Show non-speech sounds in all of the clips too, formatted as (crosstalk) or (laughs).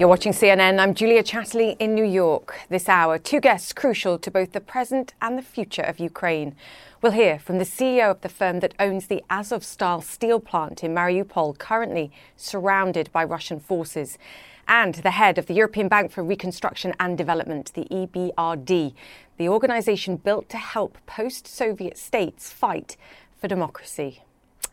You're watching CNN. I'm Julia Chatterley in New York. This hour, two guests crucial to both the present and the future of Ukraine. We'll hear from the CEO of the firm that owns the Azovstal steel plant in Mariupol, currently surrounded by Russian forces, and the head of the European Bank for Reconstruction and Development, the EBRD, the organization built to help post Soviet states fight for democracy.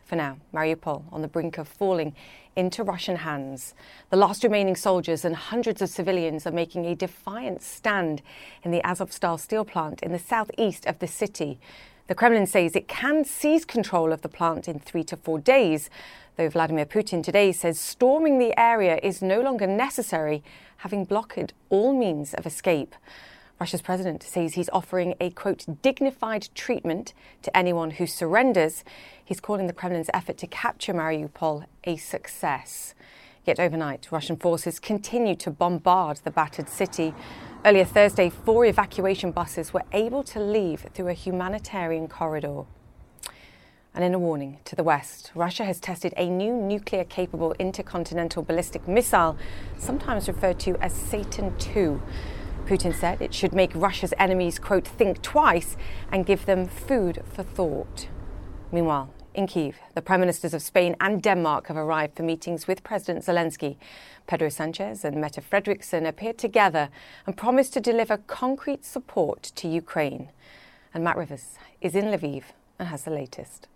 For now, Mariupol on the brink of falling into Russian hands. The last remaining soldiers and hundreds of civilians are making a defiant stand in the Azovstal steel plant in the southeast of the city. The Kremlin says it can seize control of the plant in three to four days, though Vladimir Putin today says storming the area is no longer necessary, having blocked all means of escape. Russia's president says he's offering a quote dignified treatment to anyone who surrenders. He's calling the Kremlin's effort to capture Mariupol a success. Yet overnight, Russian forces continue to bombard the battered city. Earlier Thursday, four evacuation buses were able to leave through a humanitarian corridor. And in a warning to the West, Russia has tested a new nuclear capable intercontinental ballistic missile, sometimes referred to as Satan II. Putin said it should make Russia's enemies, quote, think twice and give them food for thought. Meanwhile, in Kiev, the Prime Ministers of Spain and Denmark have arrived for meetings with President Zelensky. Pedro Sanchez and Mette Frederiksen appeared together and promised to deliver concrete support to Ukraine. And Matt Rivers is in Lviv and has the latest.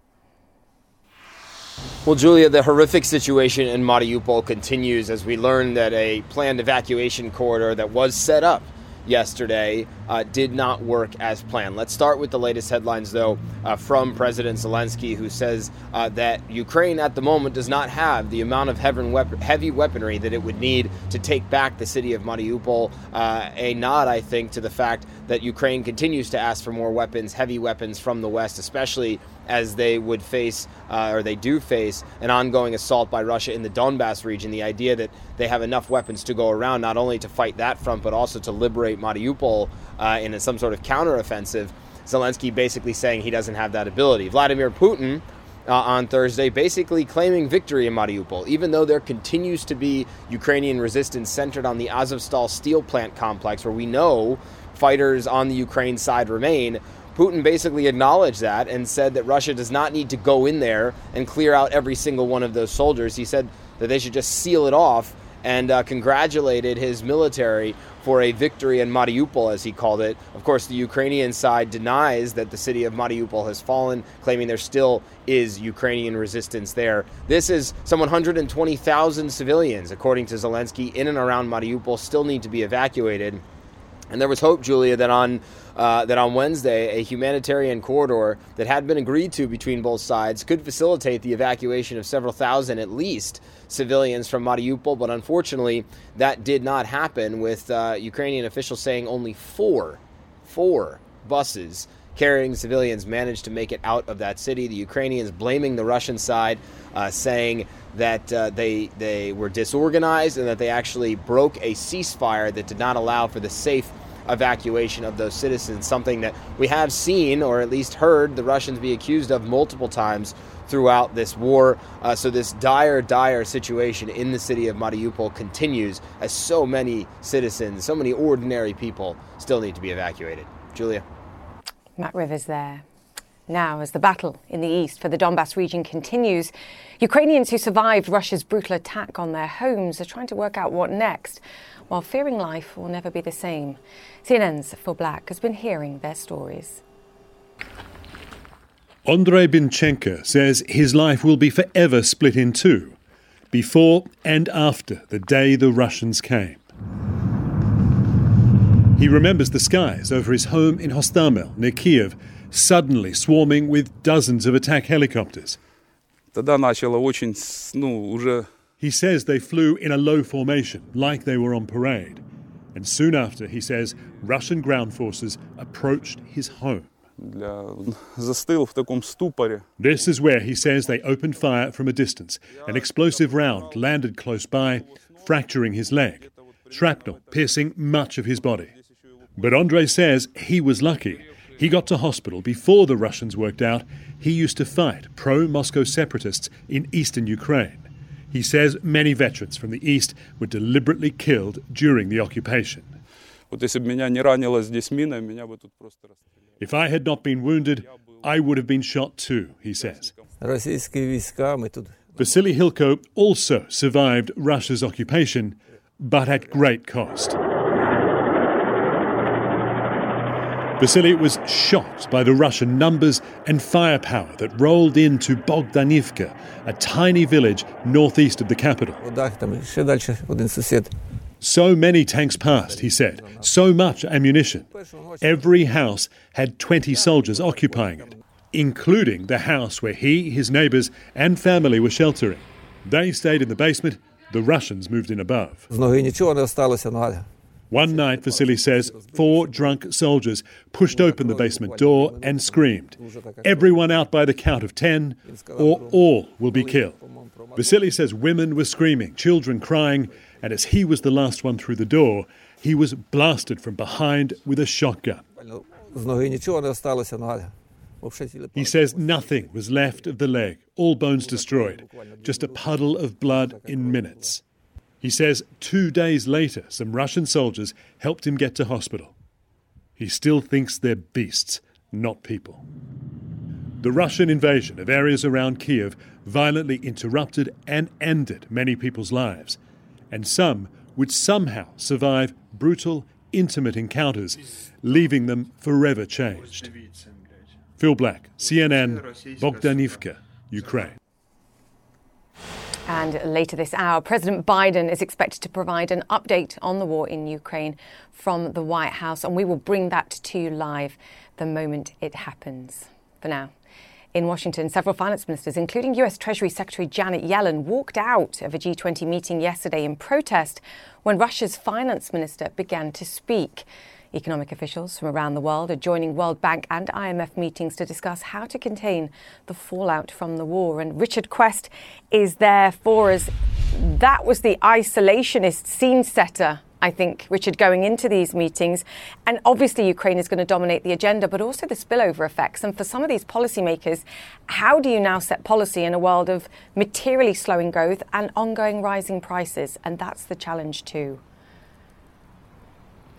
Well, Julia, the horrific situation in Mariupol continues as we learn that a planned evacuation corridor that was set up yesterday uh, did not work as planned. Let's start with the latest headlines, though, uh, from President Zelensky, who says uh, that Ukraine at the moment does not have the amount of heavy weaponry that it would need to take back the city of Mariupol. Uh, a nod, I think, to the fact that Ukraine continues to ask for more weapons, heavy weapons from the West, especially as they would face, uh, or they do face, an ongoing assault by Russia in the Donbass region. The idea that they have enough weapons to go around, not only to fight that front, but also to liberate Mariupol uh, in some sort of counteroffensive. Zelensky basically saying he doesn't have that ability. Vladimir Putin. Uh, on Thursday, basically claiming victory in Mariupol, even though there continues to be Ukrainian resistance centered on the Azovstal steel plant complex, where we know fighters on the Ukraine side remain. Putin basically acknowledged that and said that Russia does not need to go in there and clear out every single one of those soldiers. He said that they should just seal it off and uh, congratulated his military for a victory in Mariupol, as he called it. Of course, the Ukrainian side denies that the city of Mariupol has fallen, claiming there still is Ukrainian resistance there. This is some 120,000 civilians, according to Zelensky, in and around Mariupol, still need to be evacuated. And there was hope, Julia, that on uh, that on Wednesday, a humanitarian corridor that had been agreed to between both sides could facilitate the evacuation of several thousand, at least, civilians from Mariupol. But unfortunately, that did not happen. With uh, Ukrainian officials saying only four, four buses carrying civilians managed to make it out of that city. The Ukrainians blaming the Russian side, uh, saying that uh, they they were disorganized and that they actually broke a ceasefire that did not allow for the safe evacuation of those citizens, something that we have seen or at least heard the Russians be accused of multiple times throughout this war. Uh, so, this dire, dire situation in the city of Mariupol continues as so many citizens, so many ordinary people still need to be evacuated. Julia. Matt Rivers there. Now, as the battle in the east for the Donbass region continues, Ukrainians who survived Russia's brutal attack on their homes are trying to work out what next while fearing life will never be the same. CNN's Phil Black has been hearing their stories. Andrei Binchenko says his life will be forever split in two, before and after the day the Russians came. He remembers the skies over his home in Hostomel near Kiev suddenly swarming with dozens of attack helicopters. He says they flew in a low formation, like they were on parade. And soon after, he says, Russian ground forces approached his home. This is where he says they opened fire from a distance. An explosive round landed close by, fracturing his leg, shrapnel piercing much of his body. But Andre says he was lucky. He got to hospital before the Russians worked out he used to fight pro Moscow separatists in eastern Ukraine. He says many veterans from the east were deliberately killed during the occupation. If I had not been wounded, I would have been shot too, he says. Vasily Hilko also survived Russia's occupation, but at great cost. Vasily was shocked by the Russian numbers and firepower that rolled into Bogdanivka, a tiny village northeast of the capital. So many tanks passed, he said, so much ammunition. Every house had 20 soldiers occupying it, including the house where he, his neighbours, and family were sheltering. They stayed in the basement, the Russians moved in above. One night, Vasily says, four drunk soldiers pushed open the basement door and screamed, Everyone out by the count of ten, or all will be killed. Vasily says women were screaming, children crying, and as he was the last one through the door, he was blasted from behind with a shotgun. He says nothing was left of the leg, all bones destroyed, just a puddle of blood in minutes. He says two days later, some Russian soldiers helped him get to hospital. He still thinks they're beasts, not people. The Russian invasion of areas around Kiev violently interrupted and ended many people's lives, and some would somehow survive brutal, intimate encounters, leaving them forever changed. Phil Black, CNN, Bogdanivka, Ukraine. And later this hour, President Biden is expected to provide an update on the war in Ukraine from the White House, and we will bring that to you live the moment it happens. For now, in Washington, several finance ministers, including US Treasury Secretary Janet Yellen, walked out of a G20 meeting yesterday in protest when Russia's finance minister began to speak. Economic officials from around the world are joining World Bank and IMF meetings to discuss how to contain the fallout from the war. And Richard Quest is there for us. That was the isolationist scene setter, I think, Richard, going into these meetings. And obviously, Ukraine is going to dominate the agenda, but also the spillover effects. And for some of these policymakers, how do you now set policy in a world of materially slowing growth and ongoing rising prices? And that's the challenge, too.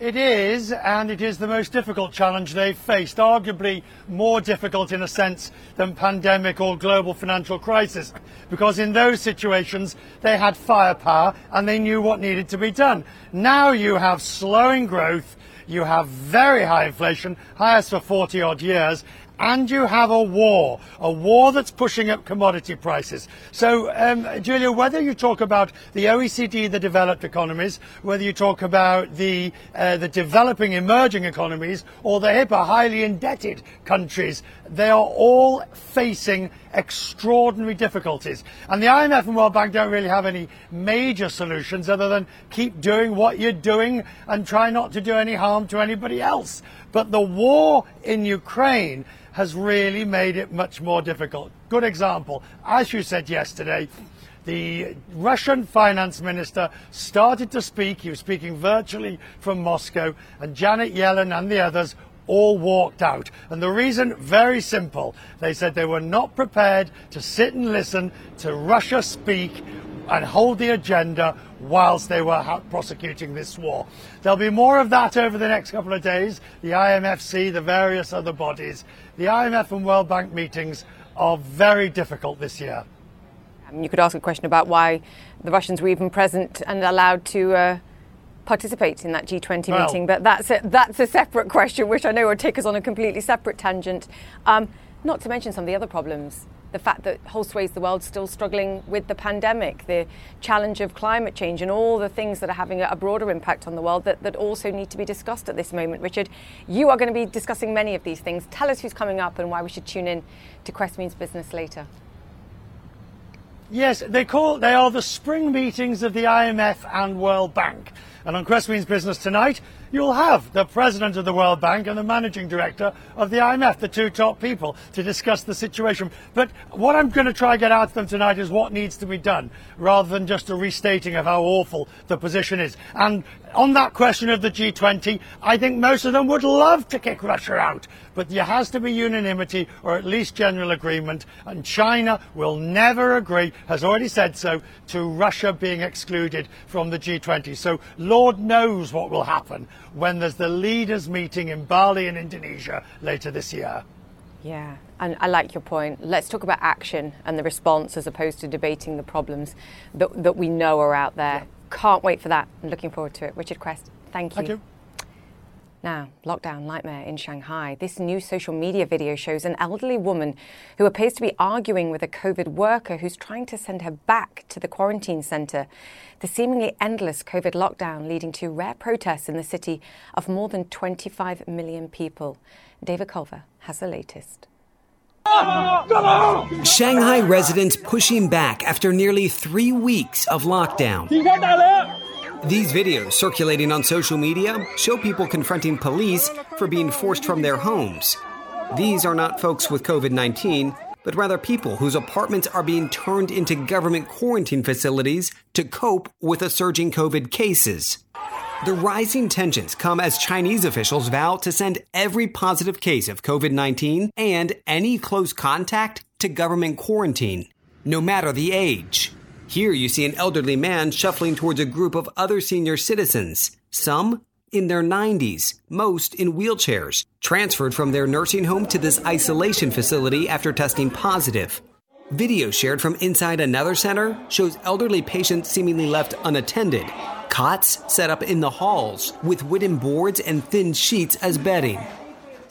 It is, and it is the most difficult challenge they've faced, arguably more difficult in a sense than pandemic or global financial crisis, because in those situations they had firepower and they knew what needed to be done. Now you have slowing growth, you have very high inflation, highest for 40 odd years, and you have a war, a war that's pushing up commodity prices. So, um, Julia, whether you talk about the OECD, the developed economies, whether you talk about the uh, the developing emerging economies, or the hipper, highly indebted countries, they are all facing extraordinary difficulties. And the IMF and World Bank don't really have any major solutions other than keep doing what you're doing and try not to do any harm to anybody else. But the war in Ukraine has really made it much more difficult. Good example, as you said yesterday, the Russian finance minister started to speak. He was speaking virtually from Moscow, and Janet Yellen and the others all walked out. And the reason, very simple. They said they were not prepared to sit and listen to Russia speak and hold the agenda whilst they were prosecuting this war. There'll be more of that over the next couple of days. The IMFC, the various other bodies. The IMF and World Bank meetings are very difficult this year. You could ask a question about why the Russians were even present and allowed to uh, participate in that G20 Well- meeting, but that's a, that's a separate question, which I know will take us on a completely separate tangent. Um, not to mention some of the other problems the fact that whole swathes of the world still struggling with the pandemic, the challenge of climate change, and all the things that are having a broader impact on the world that, that also need to be discussed at this moment. Richard, you are going to be discussing many of these things. Tell us who's coming up and why we should tune in to Quest Means Business later. Yes, they call they are the spring meetings of the IMF and World Bank. And on Quest Business tonight, you'll have the president of the World Bank and the managing director of the IMF, the two top people, to discuss the situation. But what I'm going to try to get out of them tonight is what needs to be done, rather than just a restating of how awful the position is. And on that question of the G20, I think most of them would love to kick Russia out, but there has to be unanimity or at least general agreement, and China will never agree, has already said so, to Russia being excluded from the G20. So Lord knows what will happen when there's the leaders meeting in Bali in Indonesia later this year. Yeah, and I like your point. Let's talk about action and the response as opposed to debating the problems that, that we know are out there. Yeah. Can't wait for that. I'm looking forward to it. Richard Quest, thank you. Thank you. Now, lockdown nightmare in Shanghai. This new social media video shows an elderly woman who appears to be arguing with a COVID worker who's trying to send her back to the quarantine centre. The seemingly endless COVID lockdown leading to rare protests in the city of more than 25 million people. David Culver has the latest. Shanghai residents pushing back after nearly three weeks of lockdown. These videos circulating on social media show people confronting police for being forced from their homes. These are not folks with COVID 19, but rather people whose apartments are being turned into government quarantine facilities to cope with the surging COVID cases. The rising tensions come as Chinese officials vow to send every positive case of COVID 19 and any close contact to government quarantine, no matter the age. Here you see an elderly man shuffling towards a group of other senior citizens, some in their 90s, most in wheelchairs, transferred from their nursing home to this isolation facility after testing positive. Video shared from inside another center shows elderly patients seemingly left unattended, cots set up in the halls with wooden boards and thin sheets as bedding.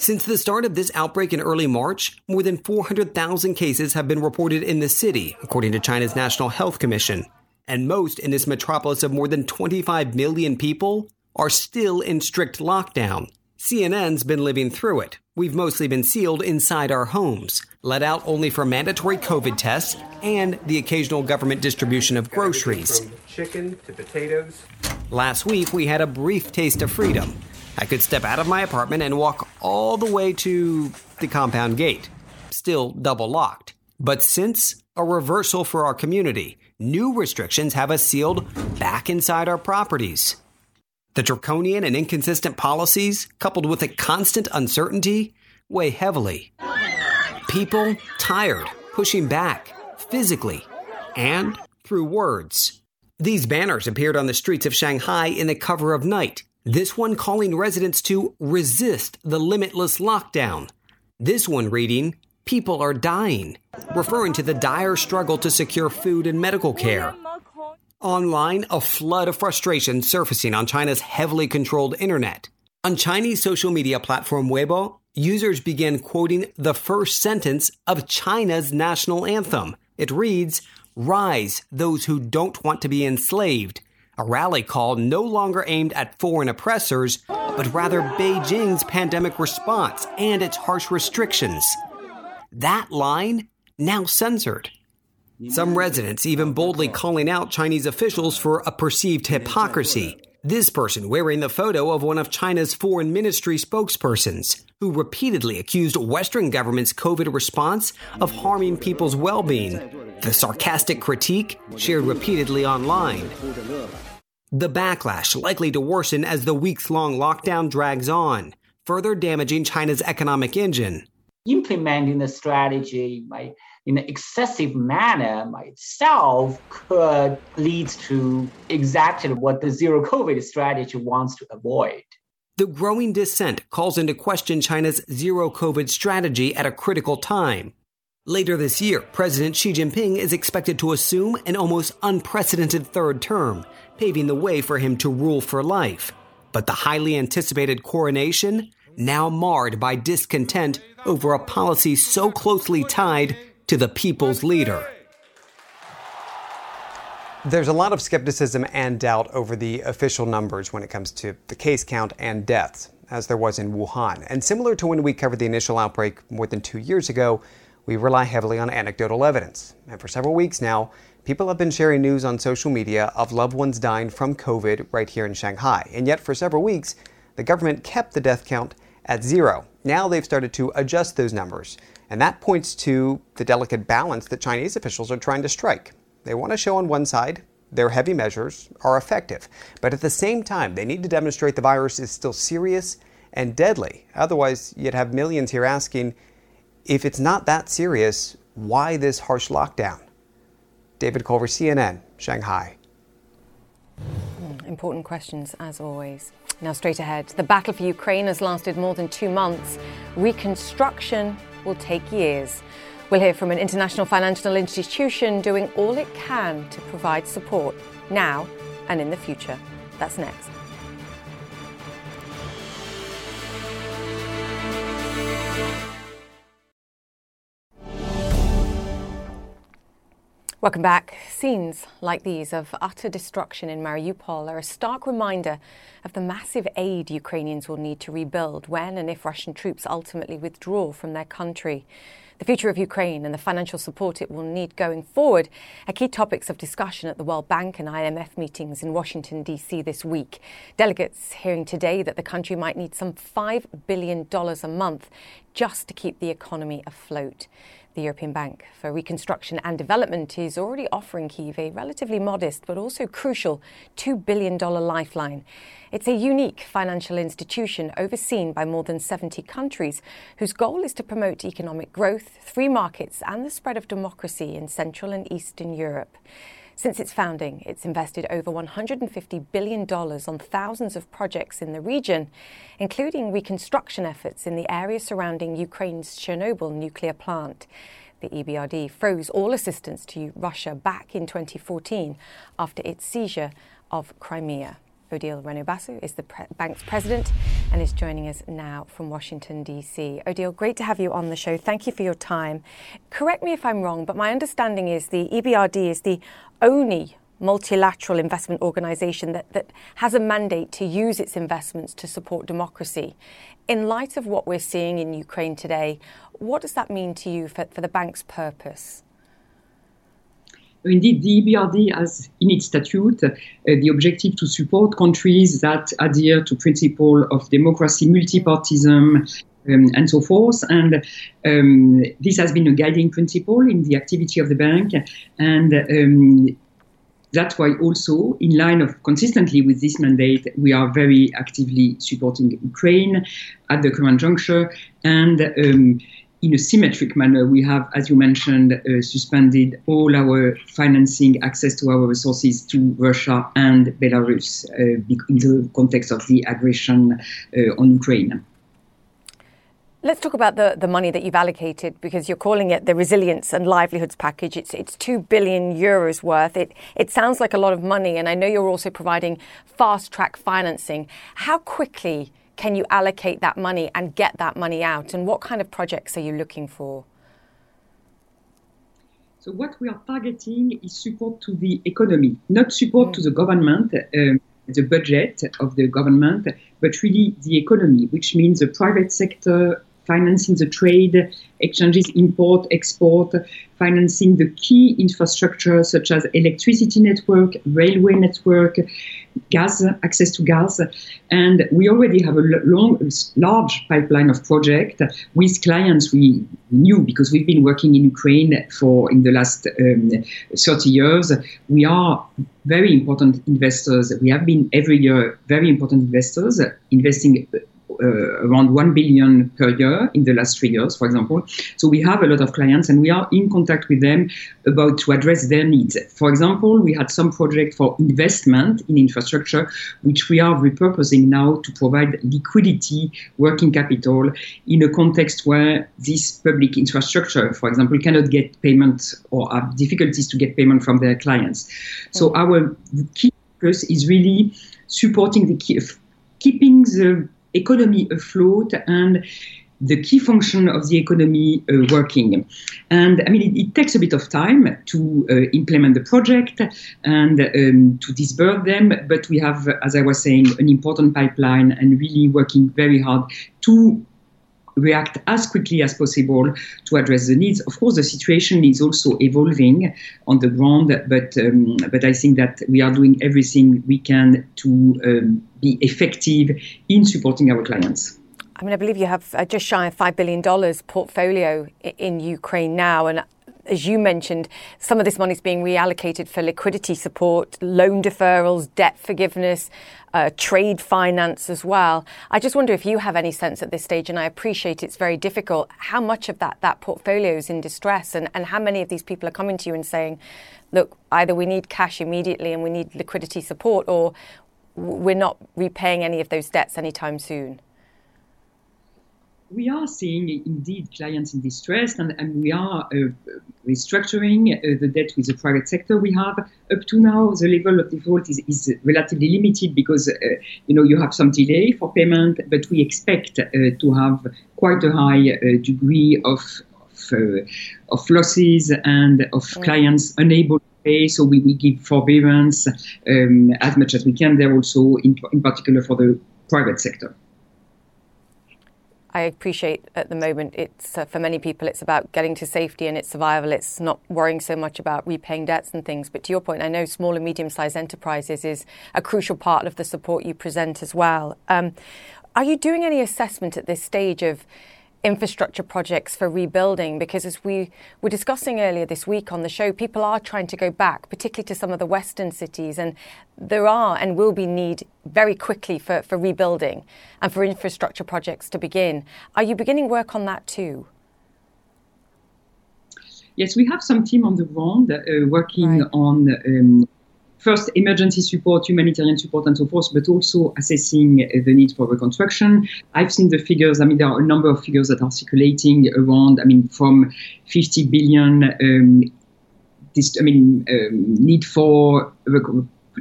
Since the start of this outbreak in early March, more than 400,000 cases have been reported in the city, according to China's National Health Commission. And most in this metropolis of more than 25 million people are still in strict lockdown. CNN's been living through it. We've mostly been sealed inside our homes, let out only for mandatory COVID tests and the occasional government distribution of groceries. chicken to potatoes. Last week, we had a brief taste of freedom I could step out of my apartment and walk all the way to the compound gate, still double locked. But since a reversal for our community, new restrictions have us sealed back inside our properties. The draconian and inconsistent policies, coupled with a constant uncertainty, weigh heavily. People tired, pushing back, physically, and through words. These banners appeared on the streets of Shanghai in the cover of night, this one calling residents to resist the limitless lockdown. This one reading, People are dying, referring to the dire struggle to secure food and medical care. Online, a flood of frustration surfacing on China's heavily controlled internet. On Chinese social media platform Weibo, users began quoting the first sentence of China's national anthem. It reads, Rise, those who don't want to be enslaved a rally call no longer aimed at foreign oppressors, but rather Beijing's pandemic response and its harsh restrictions. That line now censored. Some residents even boldly calling out Chinese officials for a perceived hypocrisy. This person wearing the photo of one of China's foreign ministry spokespersons, who repeatedly accused Western government's COVID response of harming people's well being. The sarcastic critique shared repeatedly online. The backlash likely to worsen as the weeks long lockdown drags on, further damaging China's economic engine. Implementing the strategy by, in an excessive manner by itself could lead to exactly what the zero COVID strategy wants to avoid. The growing dissent calls into question China's zero COVID strategy at a critical time. Later this year, President Xi Jinping is expected to assume an almost unprecedented third term, paving the way for him to rule for life. But the highly anticipated coronation, now marred by discontent over a policy so closely tied to the people's leader. There's a lot of skepticism and doubt over the official numbers when it comes to the case count and deaths, as there was in Wuhan. And similar to when we covered the initial outbreak more than two years ago, we rely heavily on anecdotal evidence. And for several weeks now, people have been sharing news on social media of loved ones dying from COVID right here in Shanghai. And yet, for several weeks, the government kept the death count at zero. Now they've started to adjust those numbers. And that points to the delicate balance that Chinese officials are trying to strike. They want to show on one side their heavy measures are effective, but at the same time, they need to demonstrate the virus is still serious and deadly. Otherwise, you'd have millions here asking if it's not that serious, why this harsh lockdown? David Culver, CNN, Shanghai. Important questions, as always. Now, straight ahead, the battle for Ukraine has lasted more than two months. Reconstruction will take years. We'll hear from an international financial institution doing all it can to provide support now and in the future. That's next. Welcome back. Scenes like these of utter destruction in Mariupol are a stark reminder of the massive aid Ukrainians will need to rebuild when and if Russian troops ultimately withdraw from their country. The future of Ukraine and the financial support it will need going forward are key topics of discussion at the World Bank and IMF meetings in Washington, D.C. this week. Delegates hearing today that the country might need some $5 billion a month just to keep the economy afloat. The European Bank for Reconstruction and Development is already offering Kyiv a relatively modest but also crucial $2 billion lifeline. It's a unique financial institution overseen by more than 70 countries whose goal is to promote economic growth, free markets, and the spread of democracy in Central and Eastern Europe. Since its founding, it's invested over $150 billion on thousands of projects in the region, including reconstruction efforts in the area surrounding Ukraine's Chernobyl nuclear plant. The EBRD froze all assistance to Russia back in 2014 after its seizure of Crimea. Odile Renaud-Basso is the pre- bank's president and is joining us now from Washington, D.C. Odile, great to have you on the show. Thank you for your time. Correct me if I'm wrong, but my understanding is the EBRD is the only multilateral investment organization that, that has a mandate to use its investments to support democracy. In light of what we're seeing in Ukraine today, what does that mean to you for, for the bank's purpose? Indeed, the EBRD has in its statute uh, the objective to support countries that adhere to principle of democracy, multipartism, um, and so forth. And um, this has been a guiding principle in the activity of the bank. And um, that's why also, in line of consistently with this mandate, we are very actively supporting Ukraine at the current juncture. And um, in a symmetric manner, we have, as you mentioned, uh, suspended all our financing access to our resources to Russia and Belarus uh, in the context of the aggression uh, on Ukraine. Let's talk about the, the money that you've allocated because you're calling it the resilience and livelihoods package. It's it's two billion euros worth. It it sounds like a lot of money, and I know you're also providing fast track financing. How quickly can you allocate that money and get that money out? And what kind of projects are you looking for? So what we are targeting is support to the economy, not support mm. to the government, um, the budget of the government, but really the economy, which means the private sector, financing the trade, exchanges, import, export, financing the key infrastructure such as electricity network, railway network, gas, access to gas. And we already have a long, large pipeline of projects with clients we knew because we've been working in Ukraine for in the last um, 30 years. We are very important investors. We have been every year very important investors, investing Uh, around 1 billion per year in the last three years, for example. So we have a lot of clients and we are in contact with them about to address their needs. For example, we had some project for investment in infrastructure, which we are repurposing now to provide liquidity, working capital in a context where this public infrastructure, for example, cannot get payment or have difficulties to get payment from their clients. So mm. our key focus is really supporting the key, keeping the economy afloat and the key function of the economy uh, working. And I mean, it, it, takes a bit of time to uh, implement the project and um, to disburse them, but we have, as I was saying, an important pipeline and really working very hard to react as quickly as possible to address the needs. Of course, the situation is also evolving on the ground, but um, but I think that we are doing everything we can to um, be effective in supporting our clients. I mean, I believe you have uh, just shy of $5 billion portfolio in Ukraine now. And as you mentioned, some of this money is being reallocated for liquidity support, loan deferrals, debt forgiveness, uh, trade finance as well. I just wonder if you have any sense at this stage, and I appreciate it's very difficult, how much of that, that portfolio is in distress and, and how many of these people are coming to you and saying, look, either we need cash immediately and we need liquidity support, or we're not repaying any of those debts anytime soon? We are seeing indeed clients in distress, and, and we are uh, restructuring uh, the debt with the private sector. We have up to now the level of default is, is relatively limited because uh, you know you have some delay for payment, but we expect uh, to have quite a high uh, degree of of, uh, of, losses and of mm. clients unable to pay. So we will give forbearance um, as much as we can there also in, in particular for the private sector. I appreciate at the moment it's uh, for many people it's about getting to safety and its survival. It's not worrying so much about repaying debts and things. But to your point, I know small and medium sized enterprises is a crucial part of the support you present as well. Um, are you doing any assessment at this stage of infrastructure projects for rebuilding because as we were discussing earlier this week on the show people are trying to go back particularly to some of the western cities and there are and will be need very quickly for, for rebuilding and for infrastructure projects to begin are you beginning work on that too yes we have some team on the ground uh, working right. on um, first emergency support, humanitarian support, and so forth, but also assessing the need for reconstruction. I've seen the figures. I mean, there are a number of figures that are circulating around. I mean, from 50 billion. Um, this, I mean, um, need for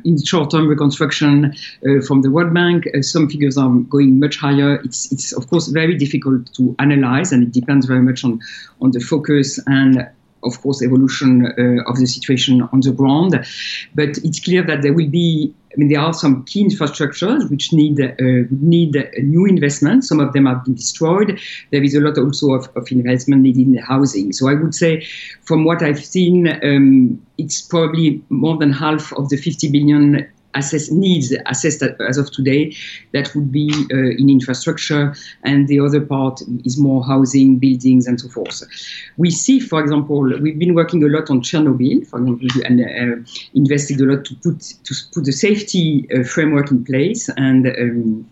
in short-term reconstruction uh, from the World Bank. Uh, some figures are going much higher. It's, it's of course very difficult to analyze, and it depends very much on on the focus and of course, evolution uh, of the situation on the ground. But it's clear that there will be I mean, there are some key infrastructures which need uh, need new investment. Some of them have been destroyed. There is a lot also of, of investment needed in housing. So I would say, from what I've seen, um, it's probably more than half of the 50 billion assess needs assessed as of today that would be uh, in infrastructure and the other part is more housing buildings and so forth we see for example we've been working a lot on chernobyl for example and uh, invested a lot to put to put the safety uh, framework in place and um,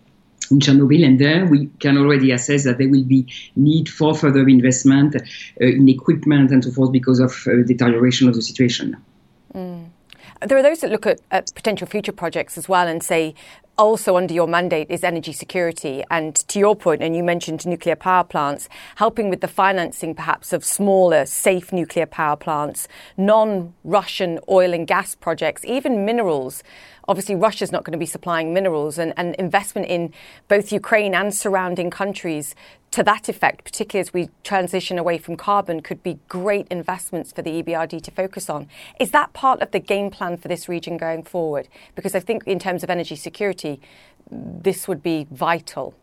in Chernobyl, and there we can already assess that there will be need for further investment uh, in equipment and so forth because of uh, deterioration of the situation. There are those that look at, at potential future projects as well and say, also under your mandate is energy security. And to your point, and you mentioned nuclear power plants, helping with the financing perhaps of smaller, safe nuclear power plants, non Russian oil and gas projects, even minerals obviously Russia's not going to be supplying minerals and, and investment in both Ukraine and surrounding countries to that effect, particularly as we transition away from carbon, could be great investments for the EBRD to focus on. Is that part of the game plan for this region going forward? Because I think in terms of energy security, this would be vital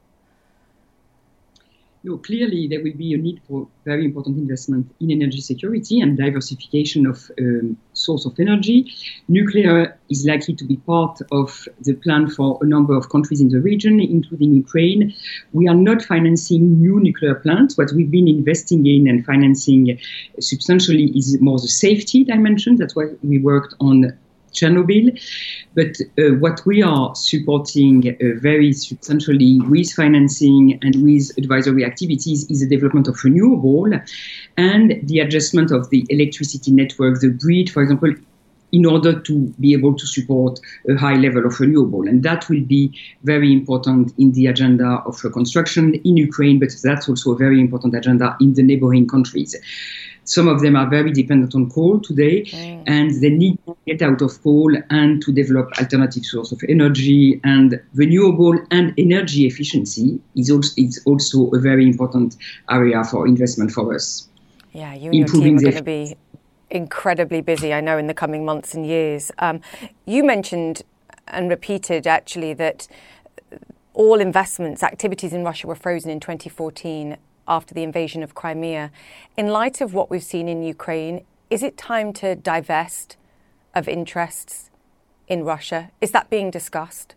no, clearly there will be a need for very important investment in energy security and diversification of um, source of energy. Nuclear is likely to be part of the plan for a number of countries in the region, including Ukraine. We are not financing new nuclear plants. What we've been investing in and financing substantially is more the safety dimension. That's why we worked on Chernobyl. But uh, what we are supporting uh, very substantially with financing and with advisory activities is the development of renewable and the adjustment of the electricity network, the grid, for example, in order to be able to support a high level of renewable. And that will be very important in the agenda of reconstruction in Ukraine, but that's also a very important agenda in the neighboring countries. Some of them are very dependent on coal today, mm. and they need to get out of coal and to develop alternative source of energy. And renewable and energy efficiency is also, is also a very important area for investment for us. Yeah, you and your team are going to be incredibly busy, I know, in the coming months and years. Um, you mentioned and repeated actually that all investments, activities in Russia were frozen in 2014 after the invasion of Crimea. In light of what we've seen in Ukraine, is it time to divest of interests in Russia? Is that being discussed?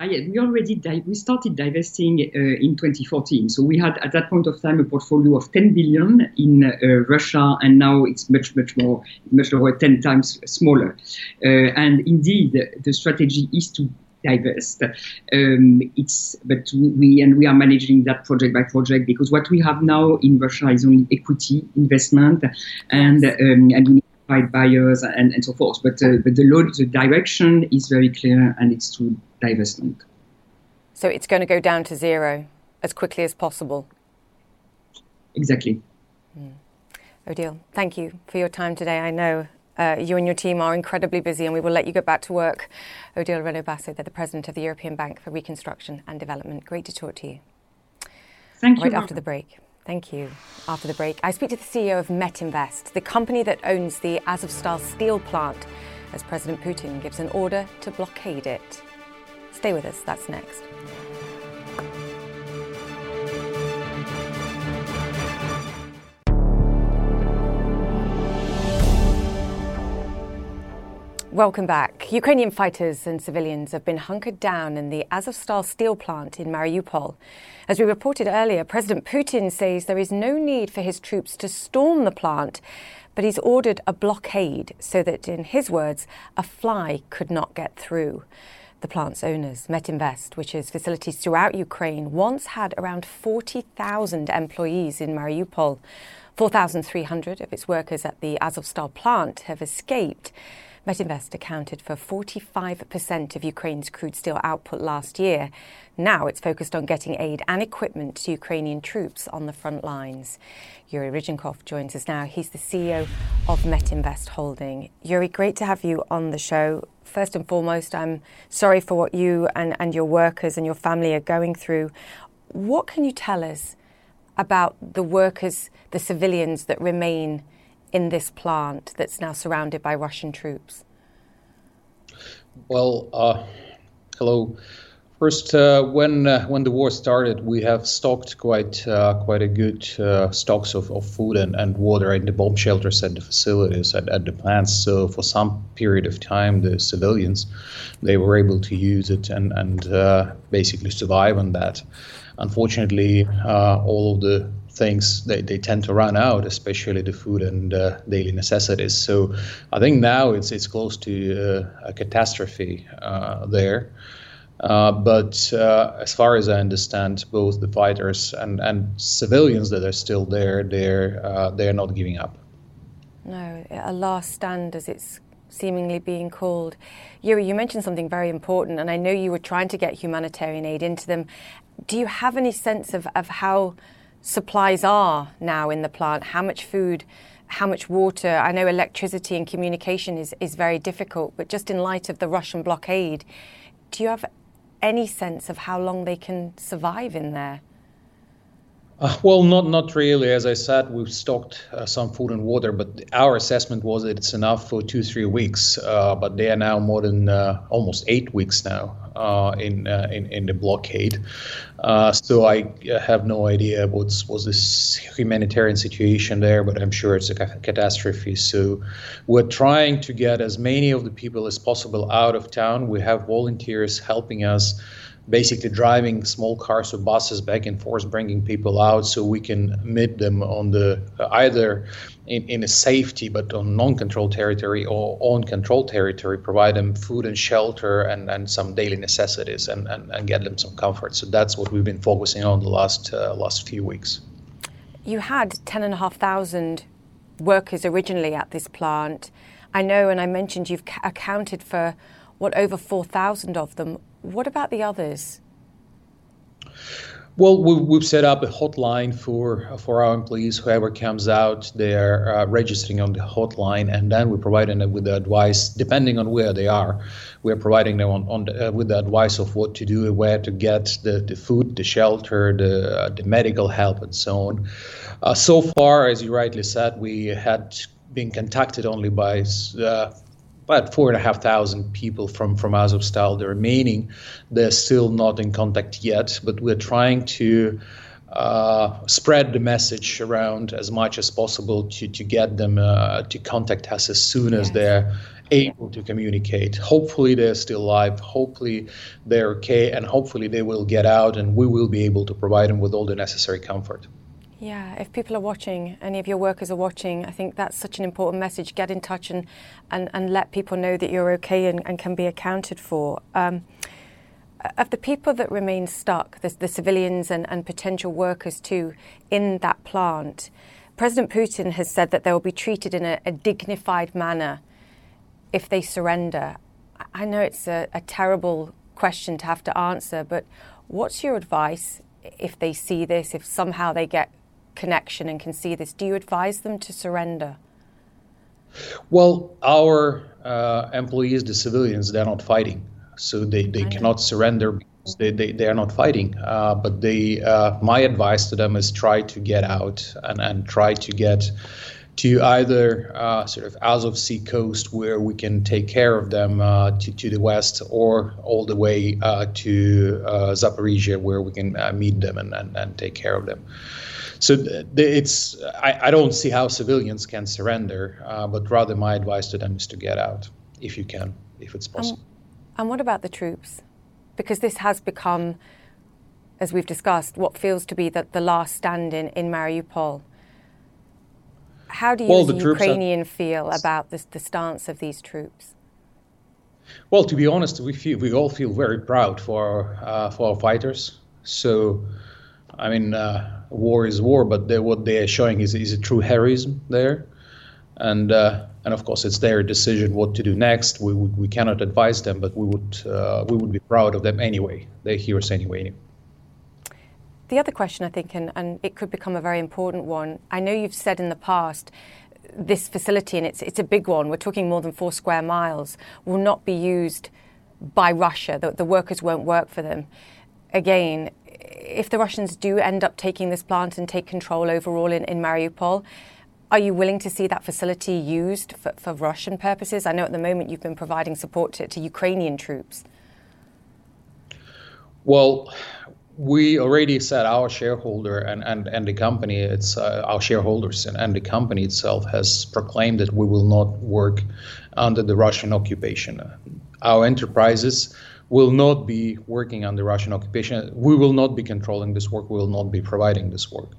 Yeah, we already di- we started divesting uh, in 2014. So we had at that point of time a portfolio of 10 billion in uh, Russia, and now it's much much more, much lower, 10 times smaller. Uh, and indeed, the strategy is to divest. Um, it's but we and we are managing that project by project because what we have now in Russia is only equity investment, and um, and we need to find buyers and, and so forth. But uh, but the load, the direction is very clear, and it's to divestment. So it's going to go down to zero as quickly as possible. Exactly. Mm. Odile, thank you for your time today. I know uh, you and your team are incredibly busy, and we will let you get back to work. Odile Renaud-Basso, they're the president of the European Bank for Reconstruction and Development. Great to talk to you. Thank you. Right after the break. Thank you. After the break, I speak to the CEO of Metinvest, the company that owns the Azovstal steel plant, as President Putin gives an order to blockade it. Stay with us, that's next. Welcome back. Ukrainian fighters and civilians have been hunkered down in the Azovstal steel plant in Mariupol. As we reported earlier, President Putin says there is no need for his troops to storm the plant, but he's ordered a blockade so that, in his words, a fly could not get through. The plant's owners, Metinvest, which has facilities throughout Ukraine, once had around 40,000 employees in Mariupol. 4,300 of its workers at the Azovstal plant have escaped. Metinvest accounted for 45% of Ukraine's crude steel output last year. Now it's focused on getting aid and equipment to Ukrainian troops on the front lines. Yuri Ryzhenkov joins us now. He's the CEO of Metinvest Holding. Yuri, great to have you on the show. First and foremost, I'm sorry for what you and, and your workers and your family are going through. What can you tell us about the workers, the civilians that remain in this plant that's now surrounded by Russian troops? Well, uh, hello. First, uh, when uh, when the war started, we have stocked quite uh, quite a good uh, stocks of, of food and, and water in the bomb shelters and the facilities at, at the plants. So for some period of time, the civilians they were able to use it and and uh, basically survive on that. Unfortunately, all of the things they, they tend to run out, especially the food and uh, daily necessities. So I think now it's it's close to uh, a catastrophe uh, there. Uh, but uh, as far as I understand, both the fighters and, and civilians that are still there, they're uh, they're not giving up. No, a last stand as it's seemingly being called. Yuri, you mentioned something very important, and I know you were trying to get humanitarian aid into them. Do you have any sense of, of how supplies are now in the plant, how much food, how much water. I know electricity and communication is, is very difficult, but just in light of the Russian blockade, do you have any sense of how long they can survive in there? Uh, well, not not really. As I said, we've stocked uh, some food and water, but our assessment was that it's enough for two three weeks. Uh, but they are now more than uh, almost eight weeks now uh, in, uh, in in the blockade. so I have no idea what's was this humanitarian situation there, but I'm sure it's a catastrophe. So we're trying to get as many of the people as possible out of town. We have volunteers helping us basically driving small cars or buses back and forth, bringing people out so we can meet them on the uh, either in, in a safety but on non-controlled territory or on controlled territory, provide them food and shelter and, and some daily necessities and, and, and get them some comfort. So that's what we've been focusing on the last uh, last few weeks. You had ten and a half thousand workers originally at this plant. I know, and I mentioned you've accounted for what over 4,000 of them what about the others? Well, we've set up a hotline for for our employees. Whoever comes out, they're uh, registering on the hotline, and then we're providing them with the advice, depending on where they are. We're providing them on, on the, uh, with the advice of what to do, where to get the, the food, the shelter, the uh, the medical help, and so on. Uh, so far, as you rightly said, we had been contacted only by uh, about four and a half thousand people from from Azovstal. The remaining, they're still not in contact yet, but we're trying to uh, spread the message around as much as possible to to get them uh, to contact us as soon as they're able to communicate. Hopefully they're still alive. Hopefully they're okay, and hopefully they will get out, and we will be able to provide them with all the necessary comfort. Yeah, if people are watching, any of your workers are watching, I think that's such an important message. Get in touch and, and, and let people know that you're okay and, and can be accounted for. Um, of the people that remain stuck, the, the civilians and, and potential workers too, in that plant, President Putin has said that they will be treated in a, a dignified manner if they surrender. I know it's a, a terrible question to have to answer, but what's your advice if they see this, if somehow they get connection and can see this, do you advise them to surrender? Well, our uh, employees, the civilians, they're not fighting, so they, they cannot surrender because they, they, they are not fighting. Uh, but they, uh, my advice to them is try to get out and, and try to get to either uh, sort of Azov Sea coast where we can take care of them uh, to, to the west or all the way uh, to uh, Zaporizhia where we can uh, meet them and, and, and take care of them. So it's I, I don't see how civilians can surrender, uh, but rather my advice to them is to get out if you can, if it's possible. Um, and what about the troops? Because this has become, as we've discussed, what feels to be the, the last stand in, in Mariupol. How do you, well, as a Ukrainian, are... feel about this, the stance of these troops? Well, to be honest, we feel we all feel very proud for uh, for our fighters. So, I mean, uh, war is war, but they, what they are showing is, is a true heroism there. And, uh, and of course, it's their decision what to do next. We, we, we cannot advise them, but we would, uh, we would be proud of them anyway. They're heroes anyway. The other question, I think, and, and it could become a very important one. I know you've said in the past this facility, and it's, it's a big one, we're talking more than four square miles, will not be used by Russia. The, the workers won't work for them. Again, if the Russians do end up taking this plant and take control overall in, in Mariupol, are you willing to see that facility used for, for, Russian purposes? I know at the moment you've been providing support to, to Ukrainian troops. Well, we already said our shareholder and, and, and the company, it's uh, our shareholders and, and the company itself has proclaimed that we will not work under the Russian occupation. Our enterprises will not be working under Russian occupation. We will not be controlling this work. We will not be providing this work.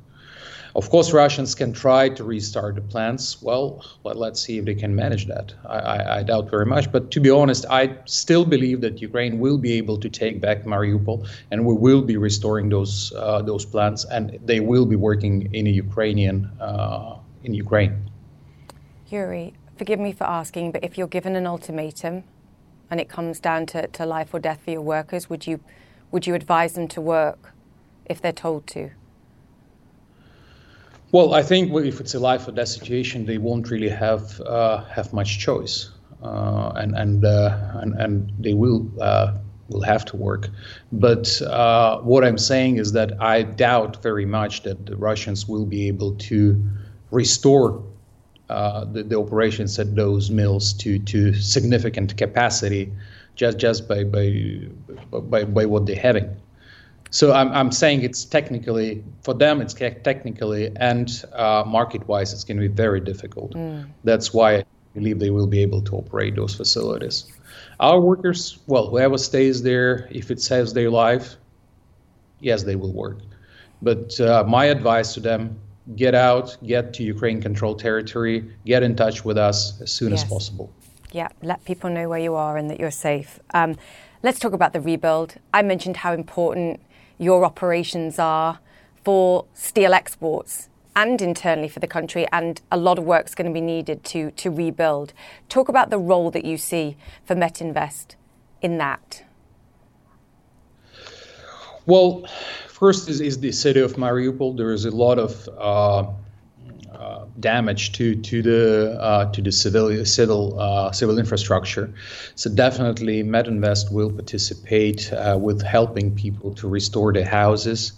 Of course, Russians can try to restart the plants. Well, let's see if they can manage that. I, I, I, doubt very much. But to be honest, I still believe that Ukraine will be able to take back Mariupol, and we will be restoring those uh, those plants, and they will be working in a Ukrainian uh, in Ukraine. Yuri, forgive me for asking, but if you're given an ultimatum and it comes down to, to life or death for your workers, would you would you advise them to work if they're told to? Well, I think if it's a life or death situation, they won't really have uh, have much choice, uh, and and, uh, and and they will uh, will have to work. But uh, what I'm saying is that I doubt very much that the Russians will be able to restore uh, the, the, operations at those mills to, to significant capacity just just by by by, by what they're having. So I'm, I'm saying it's technically for them it's technically and uh, market wise it's going to be very difficult. Mm. That's why I believe they will be able to operate those facilities. Our workers, well, whoever stays there, if it saves their life, yes, they will work. But uh, my advice to them get out, get to Ukraine controlled territory, get in touch with us as soon yes. as possible. Yeah, let people know where you are and that you're safe. Um, let's talk about the rebuild. I mentioned how important your operations are for steel exports and internally for the country, and a lot of work's going to be needed to, to rebuild. Talk about the role that you see for Metinvest in that. Well, first is, is the city of Mariupol. There is a lot of uh, uh, damage to to the uh, to the civil civil uh, civil infrastructure. So definitely, Metinvest will participate uh, with helping people to restore their houses,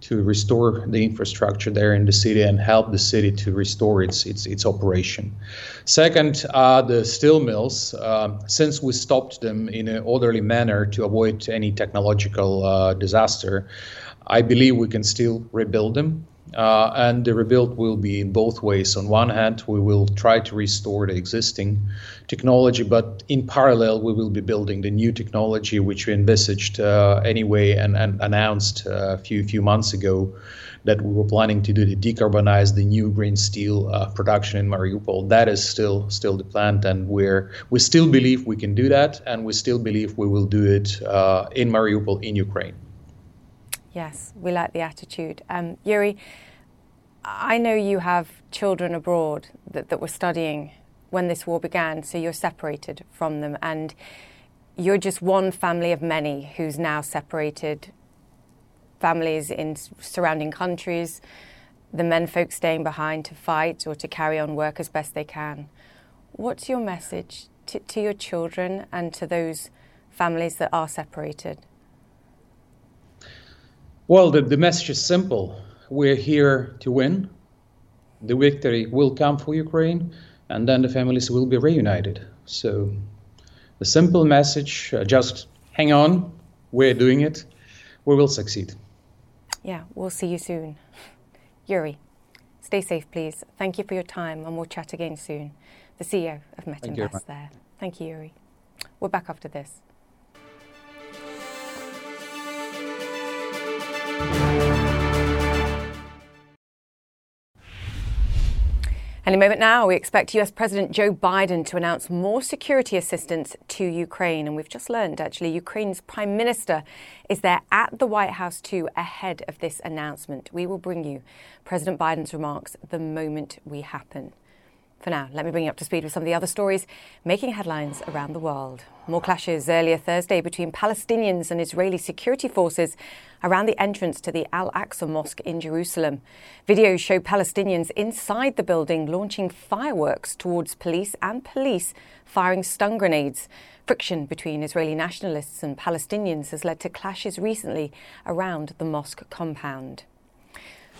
to restore the infrastructure there in the city, and help the city to restore its its its operation. Second, uh, the steel mills. Um, since we stopped them in an orderly manner to avoid any technological uh, disaster, I believe we can still rebuild them. Uh, and the rebuild will be in both ways. On one hand, we will try to restore the existing technology, but in parallel, we will be building the new technology, which we envisaged uh, anyway and, and announced uh, a few few months ago that we were planning to do to decarbonize the new green steel uh, production in Mariupol. That is still still the plan, and we're we still believe we can do that, and we still believe we will do it uh, in Mariupol in Ukraine. Yes, we like the attitude. Um, Yuri, I know you have children abroad that, that were studying when this war began, so you're separated from them, and you're just one family of many who's now separated. Families in surrounding countries, the men folk staying behind to fight or to carry on work as best they can. What's your message to, to your children and to those families that are separated? Well, the, the message is simple. We're here to win. The victory will come for Ukraine, and then the families will be reunited. So, the simple message uh, just hang on, we're doing it, we will succeed. Yeah, we'll see you soon. Yuri, stay safe, please. Thank you for your time, and we'll chat again soon. The CEO of Metinvest there. Thank you, Yuri. We're back after this. Any moment now, we expect US President Joe Biden to announce more security assistance to Ukraine. And we've just learned, actually, Ukraine's Prime Minister is there at the White House too ahead of this announcement. We will bring you President Biden's remarks the moment we happen. For now, let me bring you up to speed with some of the other stories making headlines around the world. More clashes earlier Thursday between Palestinians and Israeli security forces around the entrance to the Al Aqsa Mosque in Jerusalem. Videos show Palestinians inside the building launching fireworks towards police and police firing stun grenades. Friction between Israeli nationalists and Palestinians has led to clashes recently around the mosque compound.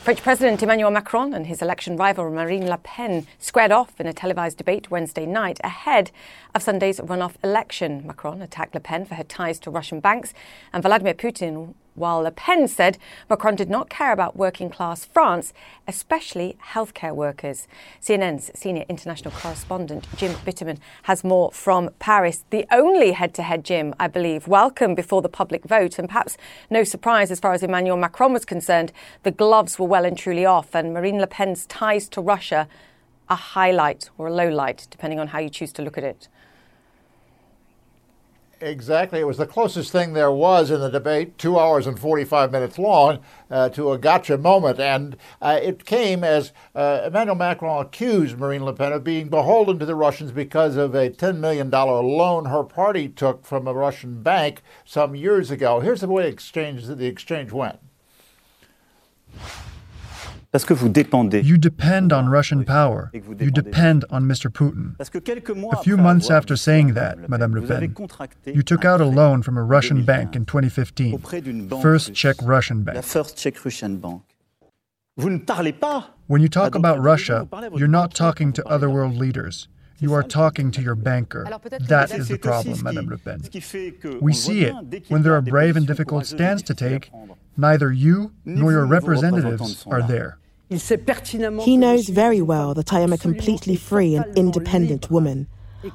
French President Emmanuel Macron and his election rival Marine Le Pen squared off in a televised debate Wednesday night ahead of Sunday's runoff election. Macron attacked Le Pen for her ties to Russian banks, and Vladimir Putin while Le Pen said Macron did not care about working class France, especially healthcare workers. CNN's senior international correspondent Jim Bittermann has more from Paris, the only head to head Jim, I believe, welcome before the public vote. And perhaps no surprise as far as Emmanuel Macron was concerned, the gloves were well and truly off, and Marine Le Pen's ties to Russia a highlight or a low light, depending on how you choose to look at it. Exactly. It was the closest thing there was in the debate, two hours and 45 minutes long, uh, to a gotcha moment. And uh, it came as uh, Emmanuel Macron accused Marine Le Pen of being beholden to the Russians because of a $10 million loan her party took from a Russian bank some years ago. Here's the way exchange, the exchange went. You depend on Russian power. You depend on Mr. Putin. A few months after saying that, Madame Le Pen, you took out a loan from a Russian bank in 2015, First Czech Russian Bank. When you talk about Russia, you're not talking to other world leaders. You are talking to your banker. That is the problem, Madame Le Pen. We see it. When there are brave and difficult stands to take, neither you nor your representatives are there. He knows very well that I am a completely free and independent woman.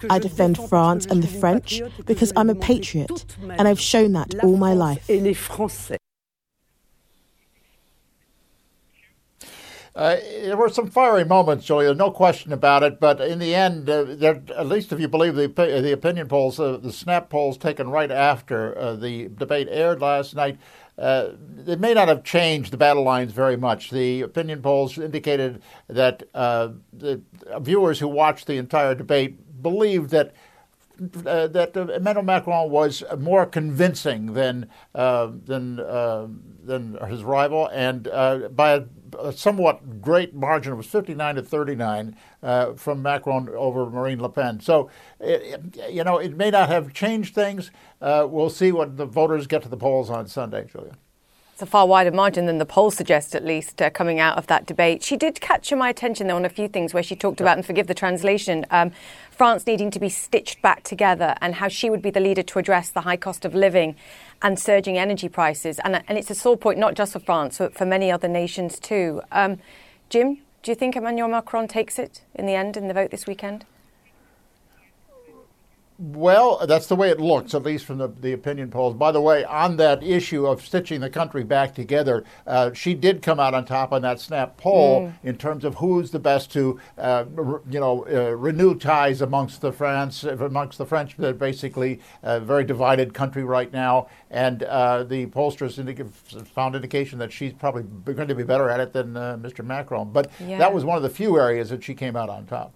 I defend France and the French because I'm a patriot, and I've shown that all my life. Uh, there were some fiery moments, Julia, no question about it. But in the end, uh, there, at least if you believe the the opinion polls, uh, the snap polls taken right after uh, the debate aired last night, uh, it may not have changed the battle lines very much. The opinion polls indicated that uh, the viewers who watched the entire debate believed that uh, that Emmanuel Macron was more convincing than uh, than uh, than his rival, and uh, by a, a, somewhat great margin, it was 59 to 39 uh, from Macron over Marine Le Pen. So, it, it, you know, it may not have changed things. we'll see what the voters get to the polls on Sunday, Julia. It's a far wider margin than the polls suggest, at least, uh, coming out of that debate. She did catch my attention, though, on a few things where she talked about, and forgive the translation, um, France needing to be stitched back together and how she would be the leader to address the high cost of living and surging energy prices. And, and it's a sore point not just for France, but for many other nations too. Um, Jim, do you think Emmanuel Macron takes it in the end in the vote this weekend? Well, that's the way it looks, at least from the, the opinion polls. By the way, on that issue of stitching the country back together, uh, she did come out on top on that snap poll mm. in terms of who's the best to, uh, re, you know, uh, renew ties amongst the France, amongst the French. They're basically a very divided country right now, and uh, the pollsters indica- found indication that she's probably going to be better at it than uh, Mr. Macron. But yeah. that was one of the few areas that she came out on top.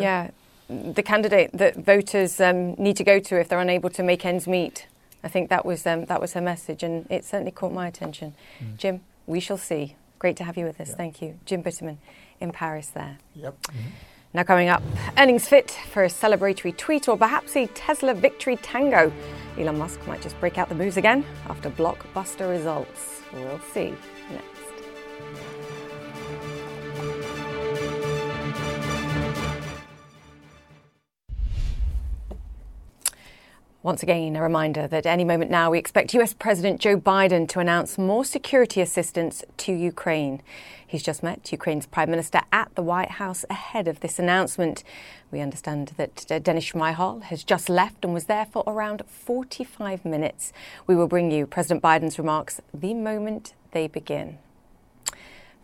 Yeah the candidate that voters um, need to go to if they're unable to make ends meet. I think that was um, that was her message, and it certainly caught my attention. Mm. Jim, we shall see. Great to have you with us. Yeah. Thank you, Jim Bittermann, in Paris. There. Yep. Mm-hmm. Now coming up, earnings fit for a celebratory tweet, or perhaps a Tesla victory tango. Elon Musk might just break out the moves again after blockbuster results. We'll see. Once again, a reminder that any moment now we expect US President Joe Biden to announce more security assistance to Ukraine. He's just met Ukraine's Prime Minister at the White House ahead of this announcement. We understand that Denis Shmyhal has just left and was there for around 45 minutes. We will bring you President Biden's remarks the moment they begin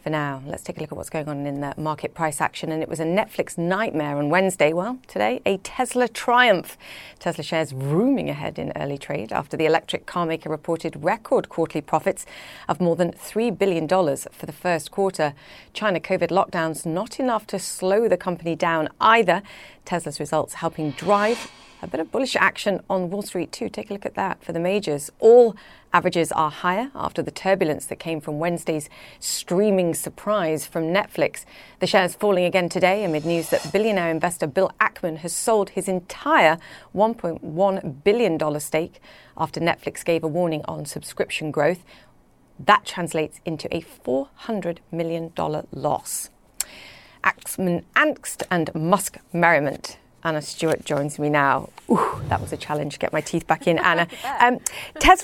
for now. Let's take a look at what's going on in the market price action. And it was a Netflix nightmare on Wednesday. Well, today, a Tesla triumph. Tesla shares rooming ahead in early trade after the electric car maker reported record quarterly profits of more than $3 billion for the first quarter. China COVID lockdowns not enough to slow the company down either. Tesla's results helping drive a bit of bullish action on Wall Street, too. Take a look at that for the majors. All averages are higher after the turbulence that came from Wednesday's streaming surprise from Netflix. The shares falling again today amid news that billionaire investor Bill Ackman has sold his entire $1.1 billion stake after Netflix gave a warning on subscription growth. That translates into a $400 million loss. Ackman angst and Musk merriment Anna Stewart joins me now. Ooh, that was a challenge. Get my teeth back in, Anna. (laughs) Um,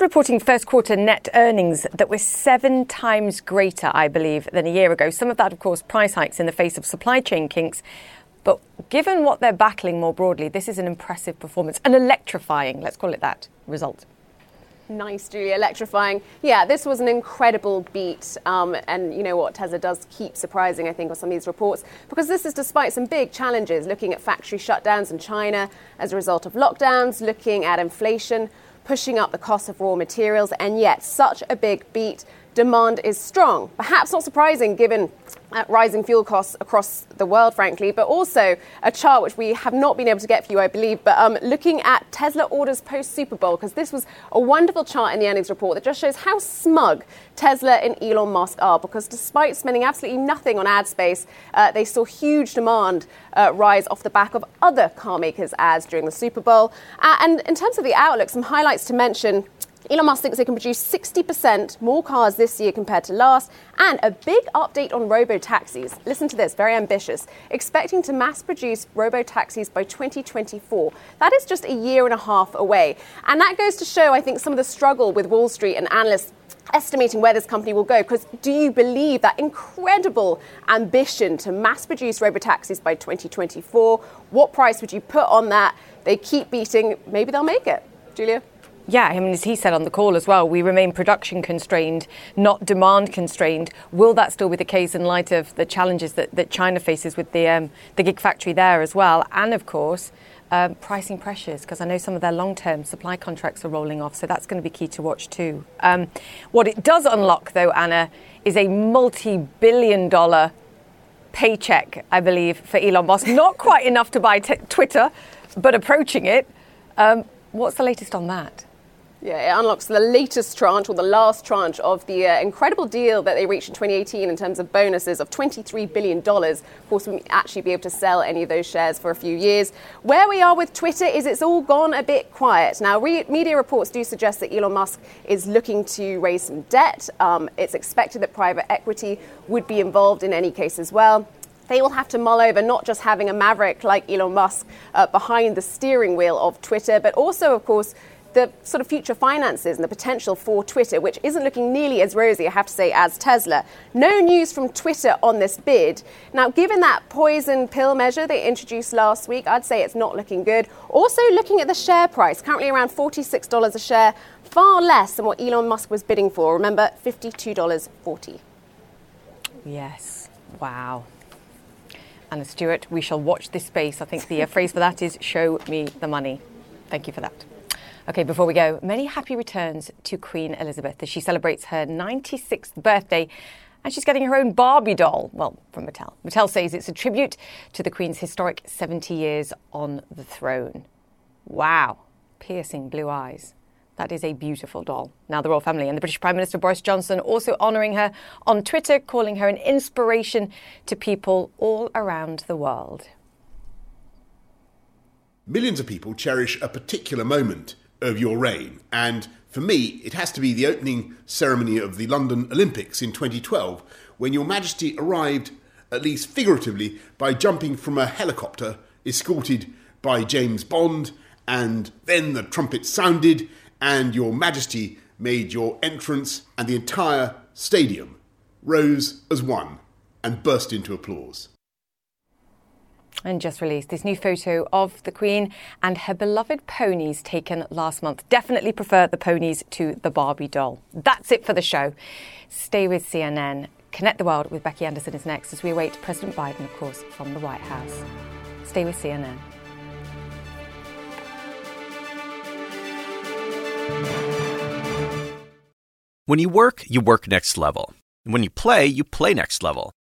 reporting first quarter net earnings that were seven times greater, I believe, than a year ago. Some of that, of course, price hikes in the face of supply chain kinks. But given what they're battling more broadly, this is an impressive performance, an electrifying, let's call it that, result. Nice, Julia, electrifying. Yeah, this was an incredible beat. Um, and you know what? Tesla does keep surprising, I think, with some of these reports because this is despite some big challenges looking at factory shutdowns in China as a result of lockdowns, looking at inflation, pushing up the cost of raw materials, and yet such a big beat demand is strong. Perhaps not surprising given uh, rising fuel costs across the world, frankly, but also a chart which we have not been able to get for you, I believe, but um, looking at Tesla orders post Super Bowl, because this was a wonderful chart in the earnings report that just shows how smug Tesla and Elon Musk are, because despite spending absolutely nothing on ad space, uh, they saw huge demand uh, rise off the back of other car makers' ads during the Super Bowl. Uh, and in terms of the outlook, some highlights to mention. Elon Musk thinks they can produce 60% more cars this year compared to last, and a big update on robo taxis. Listen to this, very ambitious. Expecting to mass produce robo taxis by 2024. That is just a year and a half away. And that goes to show, I think, some of the struggle with Wall Street and analysts estimating where this company will go. Because do you believe that incredible ambition to mass produce robo taxis by 2024? What price would you put on that? They keep beating, maybe they'll make it. Julia? Yeah, I mean, as he said on the call as well, we remain production constrained, not demand constrained. Will that still be the case in light of the challenges that, that China faces with the, um, the gig factory there as well? And of course, um, pricing pressures, because I know some of their long term supply contracts are rolling off, so that's going to be key to watch too. Um, what it does unlock, though, Anna, is a multi billion dollar paycheck, I believe, for Elon Musk. Not quite enough to buy t- Twitter, but approaching it. Um, what's the latest on that? Yeah, it unlocks the latest tranche or the last tranche of the uh, incredible deal that they reached in 2018 in terms of bonuses of $23 billion. Of course, we actually be able to sell any of those shares for a few years. Where we are with Twitter is it's all gone a bit quiet. Now, re- media reports do suggest that Elon Musk is looking to raise some debt. Um, it's expected that private equity would be involved in any case as well they will have to mull over not just having a maverick like Elon Musk uh, behind the steering wheel of Twitter, but also, of course, the sort of future finances and the potential for Twitter, which isn't looking nearly as rosy, I have to say, as Tesla. No news from Twitter on this bid. Now, given that poison pill measure they introduced last week, I'd say it's not looking good. Also, looking at the share price, currently around $46 a share, far less than what Elon Musk was bidding for. Remember, $52.40. Yes. Wow. Anna Stewart, we shall watch this space. I think the uh, phrase for that is show me the money. Thank you for that. Okay, before we go, many happy returns to Queen Elizabeth as she celebrates her 96th birthday and she's getting her own Barbie doll, well, from Mattel. Mattel says it's a tribute to the Queen's historic 70 years on the throne. Wow, piercing blue eyes. That is a beautiful doll. Now, the royal family and the British Prime Minister Boris Johnson also honouring her on Twitter, calling her an inspiration to people all around the world. Millions of people cherish a particular moment of your reign. And for me, it has to be the opening ceremony of the London Olympics in 2012, when Your Majesty arrived, at least figuratively, by jumping from a helicopter escorted by James Bond, and then the trumpet sounded, and Your Majesty made your entrance, and the entire stadium rose as one and burst into applause and just released this new photo of the Queen and her beloved ponies taken last month. Definitely prefer the ponies to the Barbie doll. That's it for the show. Stay with CNN. Connect the World with Becky Anderson is next as we await President Biden, of course, from the White House. Stay with CNN. When you work, you work next level. When you play, you play next level.